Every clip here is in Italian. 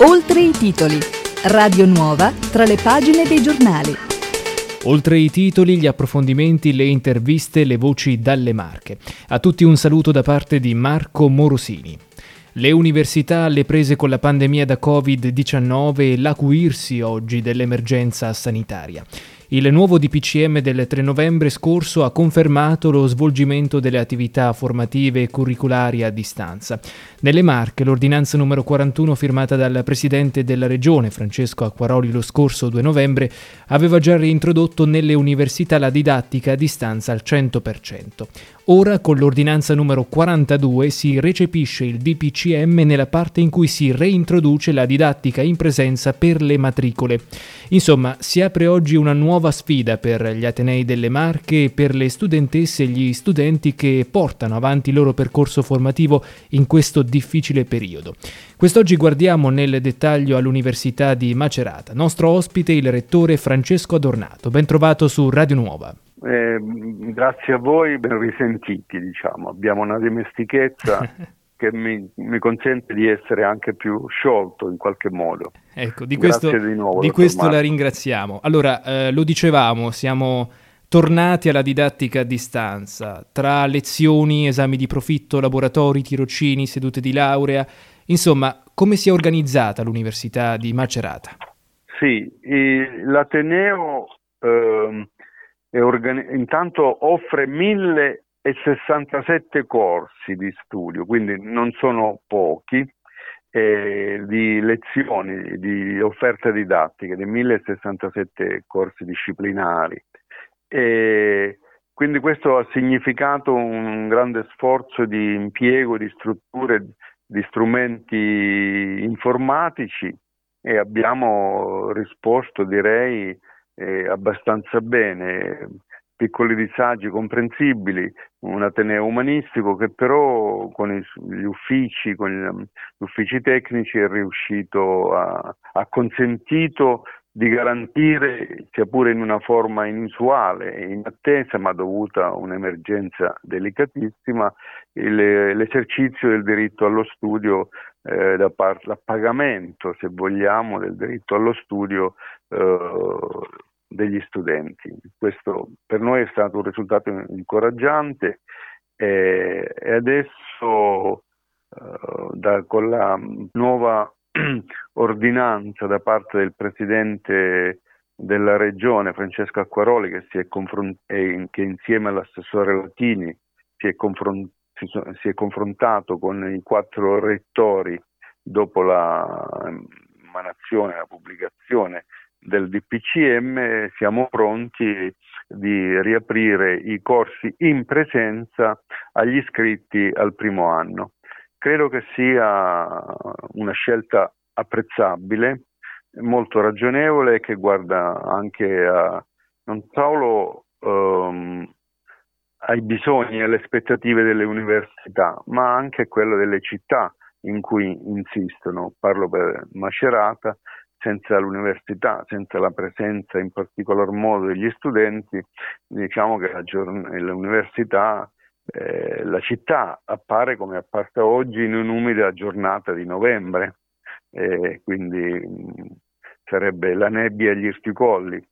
Oltre i titoli. Radio Nuova tra le pagine dei giornali. Oltre i titoli, gli approfondimenti, le interviste, le voci dalle Marche. A tutti un saluto da parte di Marco Morosini. Le università alle prese con la pandemia da Covid-19 e l'acuirsi oggi dell'emergenza sanitaria. Il nuovo DPCM del 3 novembre scorso ha confermato lo svolgimento delle attività formative e curriculari a distanza. Nelle Marche, l'ordinanza numero 41 firmata dal presidente della regione Francesco Acquaroli lo scorso 2 novembre aveva già reintrodotto nelle università la didattica a distanza al 100%. Ora con l'ordinanza numero 42 si recepisce il DPCM nella parte in cui si reintroduce la didattica in presenza per le matricole. Insomma, si apre oggi una nuova sfida per gli Atenei delle Marche e per le studentesse e gli studenti che portano avanti il loro percorso formativo in questo difficile periodo. Quest'oggi guardiamo nel dettaglio all'Università di Macerata. Nostro ospite il rettore Francesco Adornato. Ben trovato su Radio Nuova. Eh, grazie a voi, ben risentiti, diciamo. Abbiamo una dimestichezza che mi, mi, consente di essere anche più sciolto in qualche modo. Ecco, di questo, di nuovo, di questo la ringraziamo. Allora, eh, lo dicevamo, siamo tornati alla didattica a distanza, tra lezioni, esami di profitto, laboratori, tirocini, sedute di laurea. Insomma, come si è organizzata l'Università di Macerata? Sì, l'Ateneo... Eh, organi- intanto offre 1067 corsi di studio, quindi non sono pochi, eh, di lezioni, di offerta didattica, di 1067 corsi disciplinari. E quindi questo ha significato un grande sforzo di impiego di strutture, di strumenti informatici e abbiamo risposto, direi, eh, abbastanza bene, piccoli disagi comprensibili, un ateneo umanistico che però con gli uffici, con gli uffici tecnici è riuscito a, ha consentito di garantire, sia pure in una forma inusuale e inattesa, ma dovuta a un'emergenza delicatissima, il, l'esercizio del diritto allo studio eh, da parte, a pagamento, se vogliamo, del diritto allo studio eh, degli studenti. Questo per noi è stato un risultato incoraggiante eh, e adesso eh, da, con la nuova ordinanza da parte del Presidente della Regione Francesco Acquaroli che, confront- che insieme all'assessore Latini si è, confront- si è confrontato con i quattro rettori dopo l'emanazione, la pubblicazione del DPCM siamo pronti di riaprire i corsi in presenza agli iscritti al primo anno. Credo che sia una scelta apprezzabile, molto ragionevole che guarda anche a, non solo um, ai bisogni e alle aspettative delle università, ma anche a quello delle città in cui insistono. Parlo per Macerata, senza l'università, senza la presenza in particolar modo degli studenti, diciamo che l'università, eh, la città appare come è apparsa oggi in un'umida giornata di novembre, eh, quindi mh, sarebbe la nebbia agli sticolli,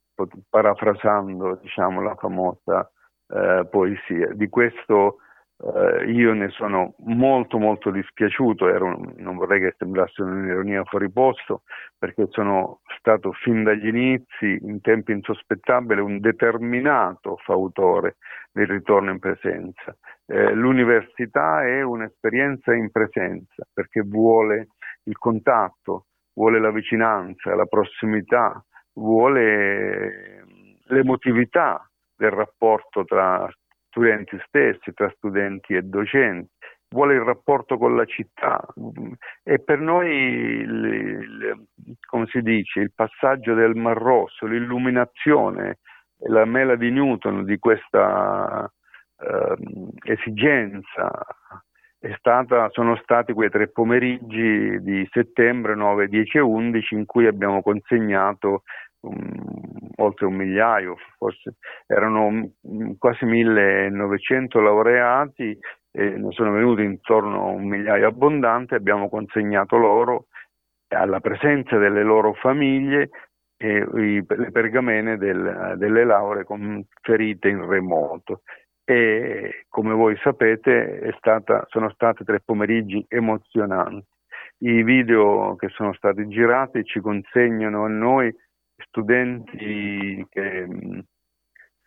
parafrasando diciamo, la famosa eh, poesia. Di questo Uh, io ne sono molto molto dispiaciuto, un, non vorrei che sembrasse un'ironia fuori posto, perché sono stato fin dagli inizi, in tempi insospettabili, un determinato fautore del ritorno in presenza. Eh, l'università è un'esperienza in presenza, perché vuole il contatto, vuole la vicinanza, la prossimità, vuole l'emotività del rapporto tra studenti stessi, tra studenti e docenti, vuole il rapporto con la città. E per noi, il, il, come si dice, il passaggio del Mar Rosso, l'illuminazione, la mela di Newton di questa eh, esigenza stata, sono stati quei tre pomeriggi di settembre 9, 10 e 11 in cui abbiamo consegnato um, oltre un migliaio, forse erano quasi 1900 laureati e ne sono venuti intorno a un migliaio abbondante, abbiamo consegnato loro alla presenza delle loro famiglie i, le pergamene del, delle lauree conferite in remoto. E come voi sapete stata, sono stati tre pomeriggi emozionanti. I video che sono stati girati ci consegnano a noi studenti che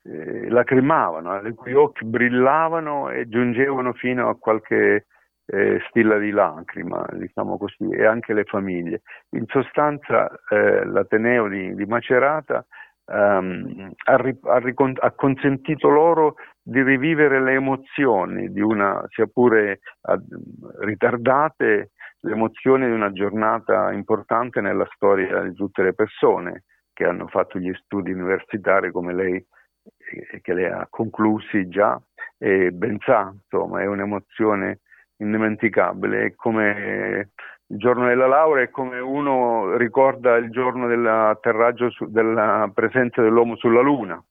eh, lacrimavano, i cui occhi brillavano e giungevano fino a qualche eh, stilla di lacrima, diciamo così, e anche le famiglie. In sostanza eh, l'Ateneo di, di Macerata um, ha, ha, ha, consentito loro di rivivere le emozioni di una, sia pure ritardate, le emozioni di una giornata importante nella storia di tutte le persone che hanno fatto gli studi universitari come lei eh, che le ha conclusi già e ben sa, insomma, è un'emozione indimenticabile, è come il giorno della laurea è come uno ricorda il giorno dell'atterraggio su, della presenza dell'uomo sulla Luna,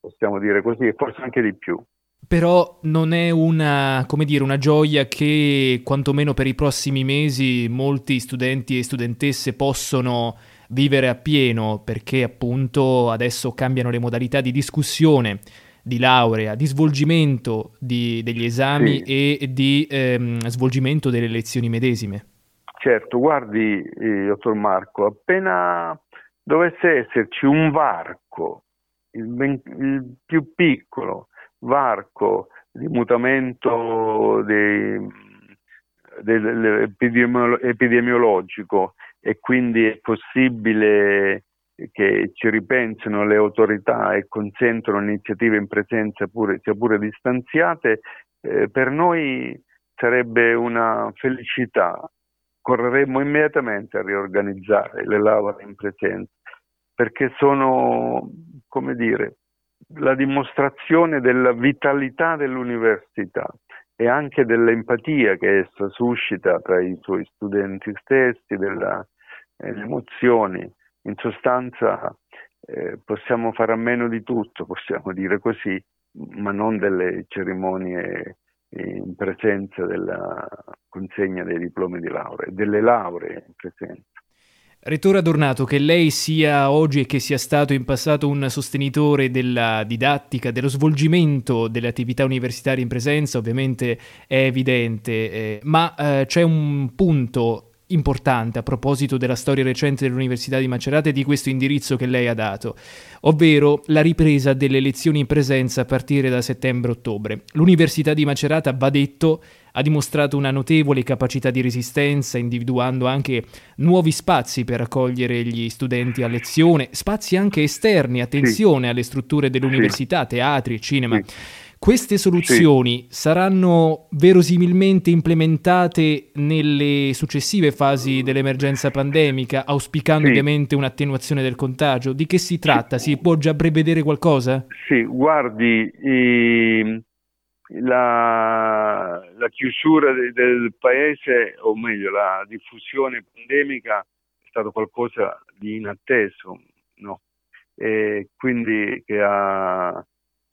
possiamo dire così, e forse anche di più. Però non è una, dire, una gioia che quantomeno per i prossimi mesi molti studenti e studentesse possono vivere appieno perché appunto adesso cambiano le modalità di discussione di laurea, di svolgimento di, degli esami sì. e di ehm, svolgimento delle lezioni medesime. Certo, guardi, eh, dottor Marco, appena dovesse esserci un varco, il, ben, il più piccolo varco di mutamento dei, epidemiologico e quindi è possibile che ci ripensino le autorità e consentono iniziative in presenza pure, sia pure distanziate, eh, per noi sarebbe una felicità. Correremmo immediatamente a riorganizzare le lauree in presenza, perché sono, come dire, la dimostrazione della vitalità dell'università e anche dell'empatia che essa suscita tra i suoi studenti stessi, delle emozioni in sostanza eh, possiamo fare a meno di tutto, possiamo dire così, ma non delle cerimonie in presenza della consegna dei diplomi di laurea, delle lauree in presenza. Rettore Adornato, che lei sia oggi e che sia stato in passato un sostenitore della didattica, dello svolgimento delle attività universitarie in presenza, ovviamente è evidente, eh, ma eh, c'è un punto importante a proposito della storia recente dell'Università di Macerata e di questo indirizzo che lei ha dato, ovvero la ripresa delle lezioni in presenza a partire da settembre-ottobre. L'Università di Macerata, va detto, ha dimostrato una notevole capacità di resistenza, individuando anche nuovi spazi per accogliere gli studenti a lezione, spazi anche esterni, attenzione alle strutture dell'università, teatri, cinema. Sì. Queste soluzioni sì. saranno verosimilmente implementate nelle successive fasi dell'emergenza pandemica, auspicando sì. ovviamente un'attenuazione del contagio. Di che si tratta? Si può già prevedere qualcosa? Sì, guardi, eh, la, la, chiusura de, del paese, o meglio, la diffusione pandemica è stato qualcosa di inatteso, no? E quindi che ha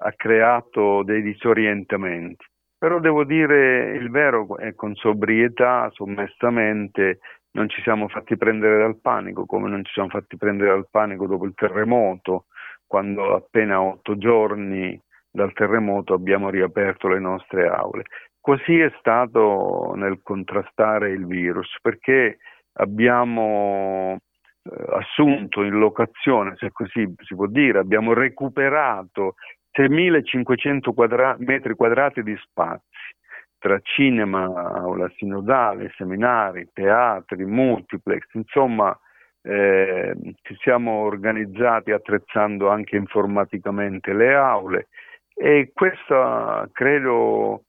ha creato dei disorientamenti. Però devo dire il vero è con sobrietà, sommessamente, non ci siamo fatti prendere dal panico, come non ci siamo fatti prendere dal panico dopo il terremoto, quando appena otto giorni dal terremoto abbiamo riaperto le nostre aule. Così è stato nel contrastare il virus, perché abbiamo assunto in locazione, se così si può dire, abbiamo recuperato 3.500 quadra- metri quadrati di spazi tra cinema, aula sinodale, seminari, teatri, multiplex, insomma eh, ci siamo organizzati attrezzando anche informaticamente le aule e questo credo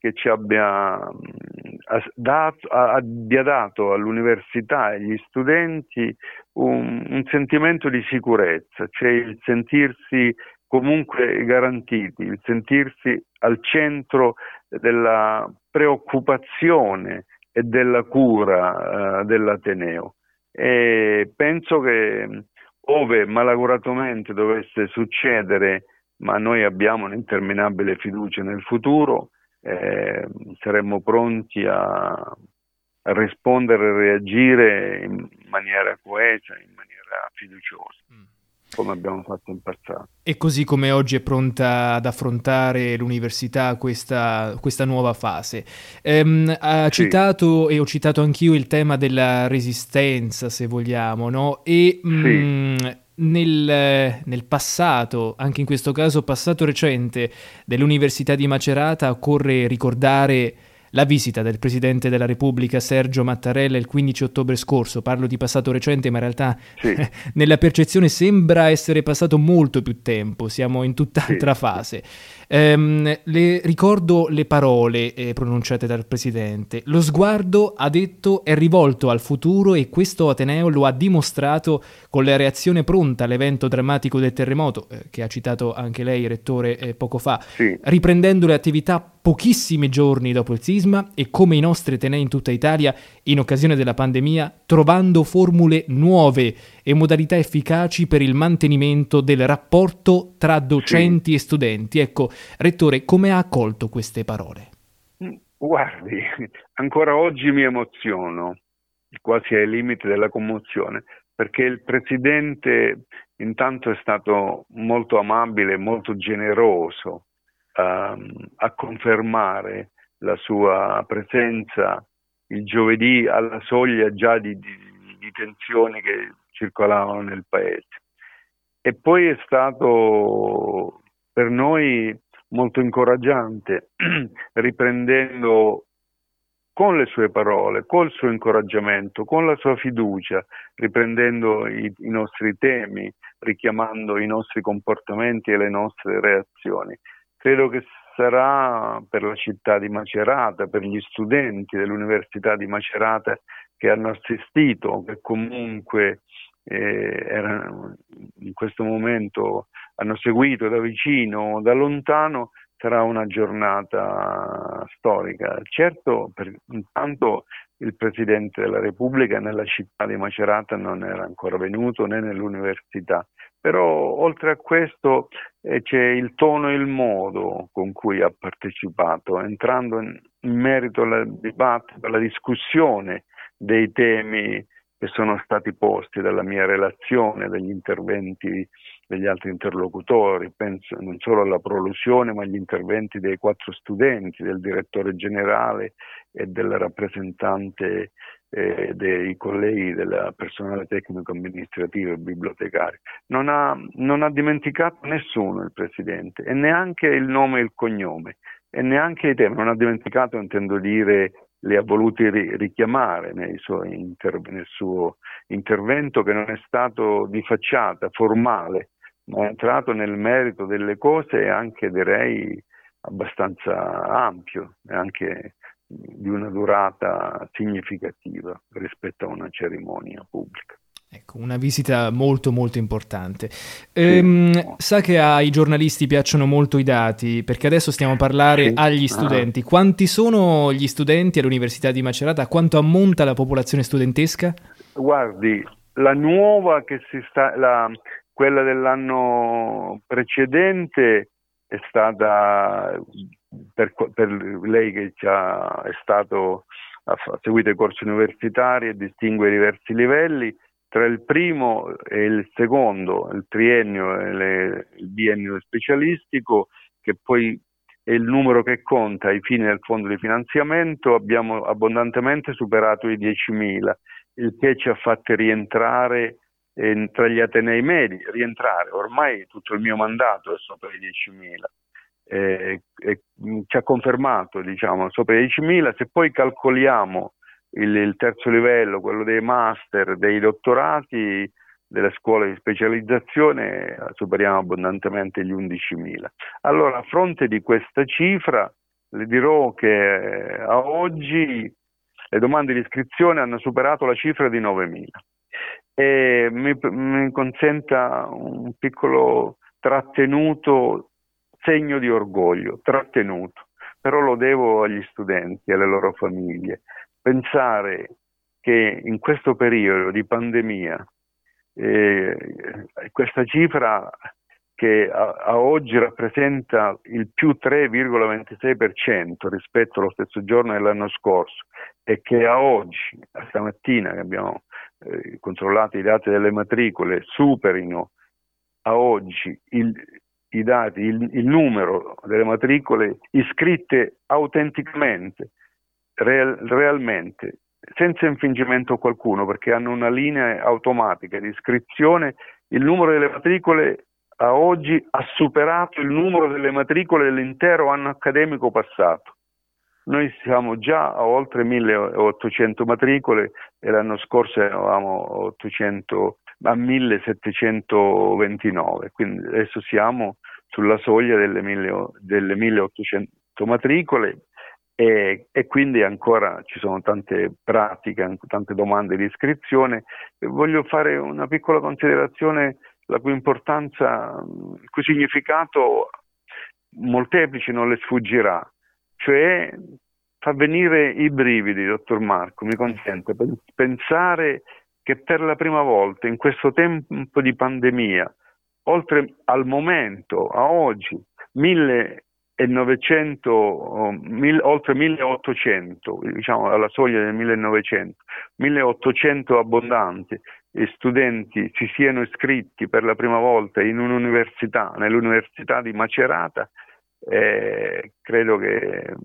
che ci abbia, dato, abbia dato all'università e agli studenti un, un sentimento di sicurezza, cioè il sentirsi comunque garantiti, il sentirsi al centro della preoccupazione e della cura uh, dell'Ateneo. E penso che ove malaguratamente dovesse succedere, ma noi abbiamo un'interminabile fiducia nel futuro, eh, saremmo pronti a, rispondere e reagire in maniera coesa, in maniera fiduciosa. Mm come abbiamo fatto in passato. E così come oggi è pronta ad affrontare l'università questa, questa nuova fase. Ehm, ha sì. citato, e ho citato anch'io, il tema della resistenza, se vogliamo, no? E sì. mh, mm, nel, nel, passato, anche in questo caso passato recente, dell'Università di Macerata, occorre ricordare la visita del Presidente della Repubblica Sergio Mattarella il 15 ottobre scorso, parlo di passato recente ma in realtà sì. nella percezione sembra essere passato molto più tempo, siamo in tutt'altra sì. fase. Ehm, le, ricordo le parole eh, pronunciate dal Presidente. Lo sguardo, ha detto, è rivolto al futuro e questo Ateneo lo ha dimostrato con la reazione pronta all'evento drammatico del terremoto, eh, che ha citato anche lei, Rettore, eh, poco fa, sì. riprendendo le attività pochissimi giorni dopo il sisma e come i nostri Atenei in tutta Italia, in occasione della pandemia, trovando formule nuove e modalità efficaci per il mantenimento del rapporto tra docenti sì. e studenti. Ecco, Rettore, come ha accolto queste parole? Guardi, ancora oggi mi emoziono, quasi ai limiti della commozione, perché il Presidente intanto è stato molto amabile, molto generoso um, a confermare la sua presenza il giovedì alla soglia già di, di, di tensioni che circolavano nel paese. E poi è stato per noi molto incoraggiante, riprendendo con le sue parole, col suo incoraggiamento, con la sua fiducia, riprendendo i, i nostri temi, richiamando i nostri comportamenti e le nostre reazioni. Credo che sarà per la città di Macerata, per gli studenti dell'Università di Macerata che hanno assistito, che comunque eh, erano, in questo momento hanno seguito da vicino o da lontano, sarà una giornata storica. Certo, per, intanto il Presidente della Repubblica nella città di Macerata non era ancora venuto né nell'università, però oltre a questo eh, c'è il tono e il modo con cui ha partecipato, entrando in, in merito al dibattito, alla discussione dei temi che sono stati posti dalla mia relazione, dagli interventi degli altri interlocutori, penso non solo alla prolusione ma agli interventi dei quattro studenti, del direttore generale e del rappresentante eh, dei colleghi del personale tecnico amministrativo e bibliotecario. Non ha, non ha dimenticato nessuno il Presidente e neanche il nome e il cognome e neanche i temi, non ha dimenticato, intendo dire, li ha voluti richiamare inter- nel suo intervento che non è stato di facciata, formale, ma è entrato nel merito delle cose e anche direi abbastanza ampio anche di una durata significativa rispetto a una cerimonia pubblica. Ecco, una visita molto molto importante. Ehm, sì. Sa che ai giornalisti piacciono molto i dati, perché adesso stiamo a parlare sì. agli ah. studenti. Quanti sono gli studenti all'Università di Macerata? Quanto ammonta la popolazione studentesca? Guardi, la nuova che si sta, la, quella dell'anno precedente è stata per, per lei che già è stato ha seguito i corsi universitari e distingue diversi livelli tra il primo e il secondo, il triennio e le, il biennio specialistico, che poi è il numero che conta ai fini del fondo di finanziamento, abbiamo abbondantemente superato i 10.000, il che ci ha fatto rientrare eh, tra gli Atenei medi, rientrare, ormai tutto il mio mandato è sopra i 10.000. Eh, eh, ci ha confermato diciamo, sopra i 10.000, se poi calcoliamo il, il terzo livello, quello dei master, dei dottorati, delle scuole di specializzazione, superiamo abbondantemente gli 11.000. Allora, a fronte di questa cifra, le dirò che a oggi le domande di iscrizione hanno superato la cifra di 9.000 e mi, mi consenta un piccolo trattenuto segno di orgoglio, trattenuto, però lo devo agli studenti e alle loro famiglie. Pensare che in questo periodo di pandemia eh, questa cifra che a, a, oggi rappresenta il più 3,26% rispetto allo stesso giorno dell'anno scorso e che a oggi, a stamattina che abbiamo eh, controllate i dati delle matricole superino a oggi il, i dati, il, il, numero delle matricole iscritte autenticamente, real, realmente, senza infingimento a qualcuno, perché hanno una linea automatica di iscrizione, il numero delle matricole a oggi ha superato il numero delle matricole dell'intero anno accademico passato. Noi siamo già a oltre 1800 matricole e l'anno scorso eravamo 800, a 1729, quindi adesso siamo sulla soglia delle, 1800 matricole e, e, quindi ancora ci sono tante pratiche, tante domande di iscrizione. Voglio fare una piccola considerazione, la cui importanza, il cui significato molteplici non le sfuggirà, cioè fa venire i brividi, dottor Marco, mi consente, pensare che per la prima volta in questo tempo di pandemia, oltre al momento, a oggi, 1900, mil, oltre 1800, diciamo alla soglia del 1900, 1800 abbondanti studenti si siano iscritti per la prima volta in un'università, nell'università di Macerata, eh, credo che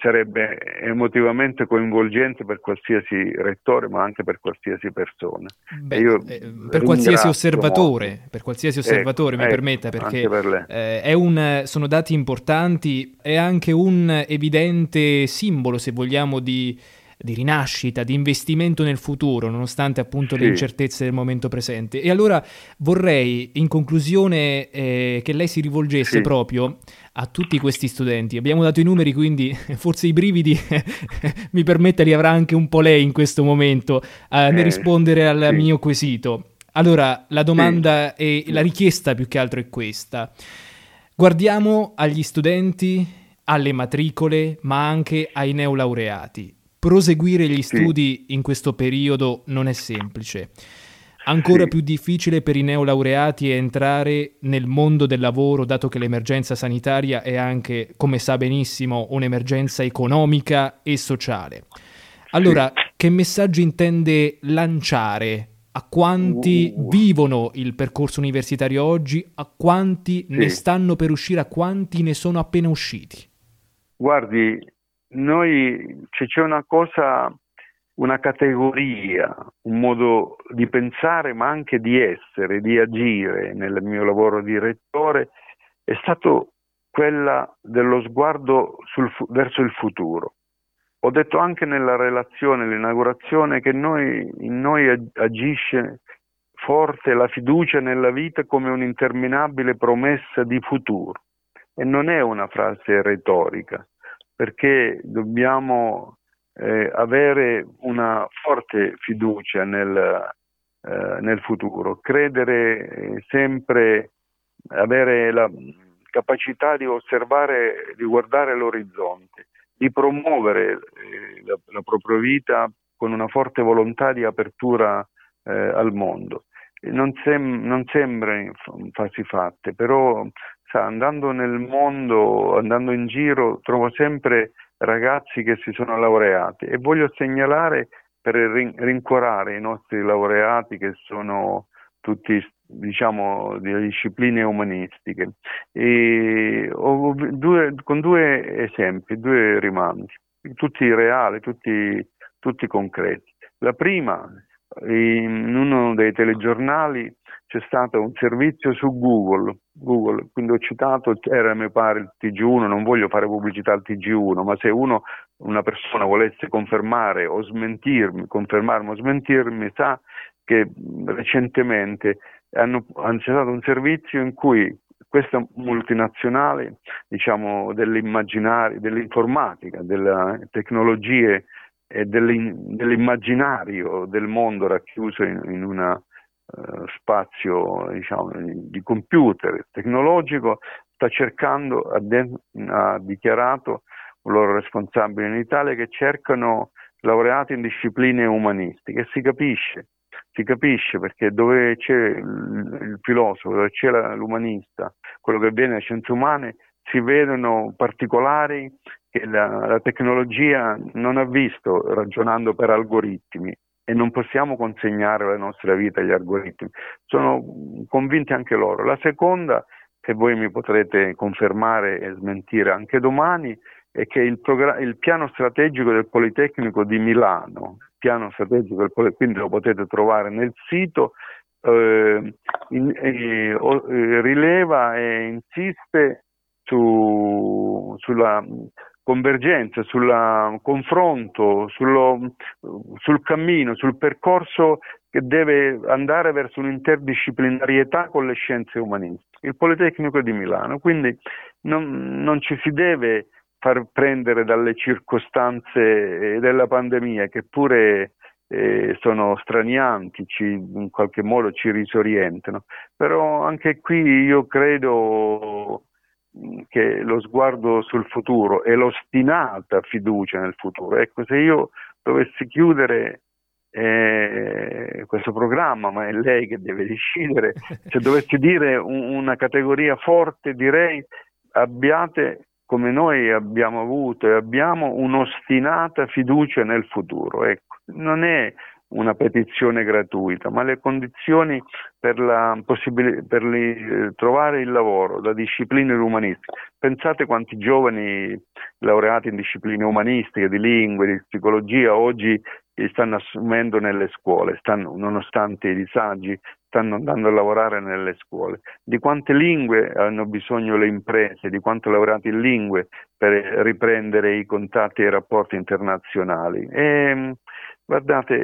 sarebbe emotivamente coinvolgente per qualsiasi rettore, ma anche per qualsiasi persona. Beh, eh, per qualsiasi osservatore, per qualsiasi osservatore ecco, mi ecco, permetta, perché per eh, un, sono dati importanti, è anche un evidente simbolo, se vogliamo, di di rinascita, di investimento nel futuro, nonostante appunto sì. le incertezze del momento presente. E allora vorrei, in conclusione, eh, che lei si rivolgesse sì. proprio a tutti questi studenti. Abbiamo dato i numeri, quindi forse i brividi mi permette li avrà anche un po' lei in questo momento eh, nel rispondere al sì. mio quesito. Allora, la domanda e la richiesta più che altro è questa. Guardiamo agli studenti, alle matricole, ma anche ai neolaureati proseguire gli studi sì. in questo periodo non è semplice. Ancora sì. più difficile per i neolaureati è entrare nel mondo del lavoro, dato che l'emergenza sanitaria è anche, come sa benissimo, un'emergenza economica e sociale. Allora, sì. che messaggio intende lanciare a quanti uh. vivono il percorso universitario oggi, a quanti ne stanno per uscire, a quanti ne sono appena usciti? Guardi, noi c'è una cosa, una categoria, un modo di pensare ma anche di essere, di agire nel mio lavoro di rettore, è stato quella dello sguardo sul, verso il futuro. Ho detto anche nella relazione, l'inaugurazione, che noi, in noi agisce forte la fiducia nella vita come un'interminabile promessa di futuro e non è una frase retorica perché dobbiamo eh, avere una forte fiducia nel, eh, nel futuro, credere eh, sempre, avere la capacità di osservare, di guardare l'orizzonte, di promuovere eh, la, la, propria vita con una forte volontà di apertura eh, al mondo. Non, sem- non sembra in fasi fatte, però sa, andando nel mondo, andando in giro, trovo sempre ragazzi che si sono laureati. E voglio segnalare per rincuorare i nostri laureati che sono tutti diciamo di discipline umanistiche. E due, con due esempi, due rimandi, tutti reali, tutti, tutti concreti. La prima, in uno dei telegiornali c'è stato un servizio su Google, Google, quindi ho citato, era mi pare il TG1, non voglio fare pubblicità al TG1, ma se uno, una persona volesse confermare o smentirmi, confermarmi o smentirmi, sa che recentemente hanno, hanno c'è stato un servizio in cui questa multinazionale, diciamo, dell'informatica, delle tecnologie e dell'immaginario del mondo racchiuso in, in una spazio diciamo, di computer tecnologico sta cercando, ha, de- ha dichiarato un loro responsabile in Italia che cercano laureati in discipline umanistiche si capisce, si capisce perché dove c'è il, il filosofo, dove c'è l'umanista, quello che viene dalle scienze umane, si vedono particolari che la, la tecnologia non ha visto ragionando per algoritmi e non possiamo consegnare la nostra vita agli algoritmi. Sono convinti anche loro. La seconda, che voi mi potrete confermare e smentire anche domani, è che il, progr- il piano strategico del Politecnico di Milano, piano strategico del Politecnico, quindi lo potete trovare nel sito, eh, in, eh, rileva e insiste su, sulla convergenza, sul confronto, sullo, sul cammino, sul percorso che deve andare verso un'interdisciplinarietà con le scienze umanistiche. Il Politecnico di Milano, quindi non, non ci si deve far prendere dalle circostanze della pandemia che pure eh, sono stranianti, ci, in qualche modo ci risorientano, però anche qui io credo che lo sguardo sul futuro e l'ostinata fiducia nel futuro. Ecco, se io dovessi chiudere eh, questo programma, ma è lei che deve decidere, se dovessi dire un, una categoria forte, direi abbiate come noi abbiamo avuto e abbiamo un'ostinata fiducia nel futuro. Ecco, non è una petizione gratuita, ma le condizioni per, la per li, eh, trovare il lavoro da discipline umanistiche. Pensate quanti giovani laureati in discipline umanistiche, di lingue, di psicologia, oggi stanno assumendo nelle scuole, stanno, nonostante i disagi, stanno andando a lavorare nelle scuole. Di quante lingue hanno bisogno le imprese, di quanto laureati in lingue per riprendere i contatti e i rapporti internazionali. E, Guardate,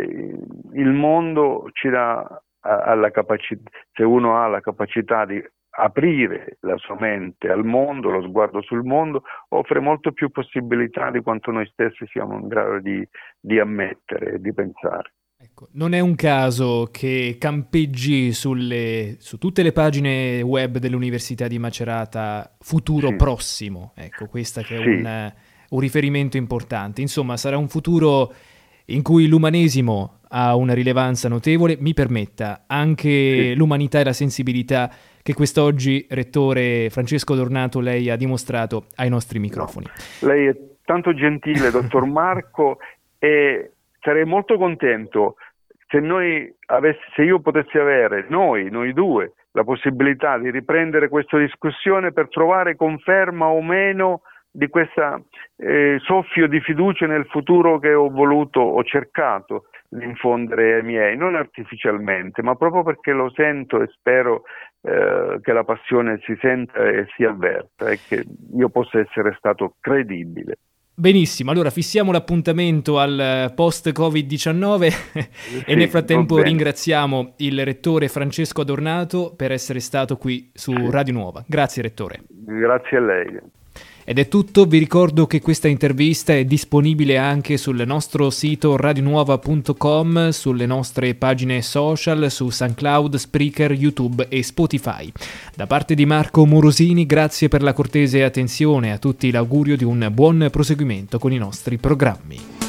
il mondo ci dà alla capacità, se uno ha la capacità di aprire la sua mente al mondo, lo sguardo sul mondo, offre molto più possibilità di quanto noi stessi siamo in grado di, di ammettere e di pensare. Ecco, non è un caso che campeggi sulle, su tutte le pagine web dell'Università di Macerata futuro sì. prossimo, ecco, questo che è sì. un, un riferimento importante. Insomma, sarà un futuro in cui l'umanesimo ha una rilevanza notevole, mi permetta anche sì. l'umanità e la sensibilità che quest'oggi, Rettore Francesco Dornato, lei ha dimostrato ai nostri microfoni. No. Lei è tanto gentile, dottor Marco, e sarei molto contento se, avessi, se io potessi avere, noi, noi due, la possibilità di riprendere questa discussione per trovare conferma o meno di questo eh, soffio di fiducia nel futuro che ho voluto, ho cercato di infondere ai miei, non artificialmente, ma proprio perché lo sento e spero eh, che la passione si senta e si avverta e che io possa essere stato credibile. Benissimo, allora fissiamo l'appuntamento al post Covid-19 sì, e nel frattempo ringraziamo il rettore Francesco Adornato per essere stato qui su. Radio Nuova. Grazie rettore. Grazie a lei. Ed è tutto, vi ricordo che questa intervista è disponibile anche sul nostro sito radionuova.com, sulle nostre pagine social, su SoundCloud, Spreaker, YouTube e Spotify. Da parte di Marco Morosini, grazie per la cortese attenzione, a tutti l'augurio di un buon proseguimento con i nostri programmi.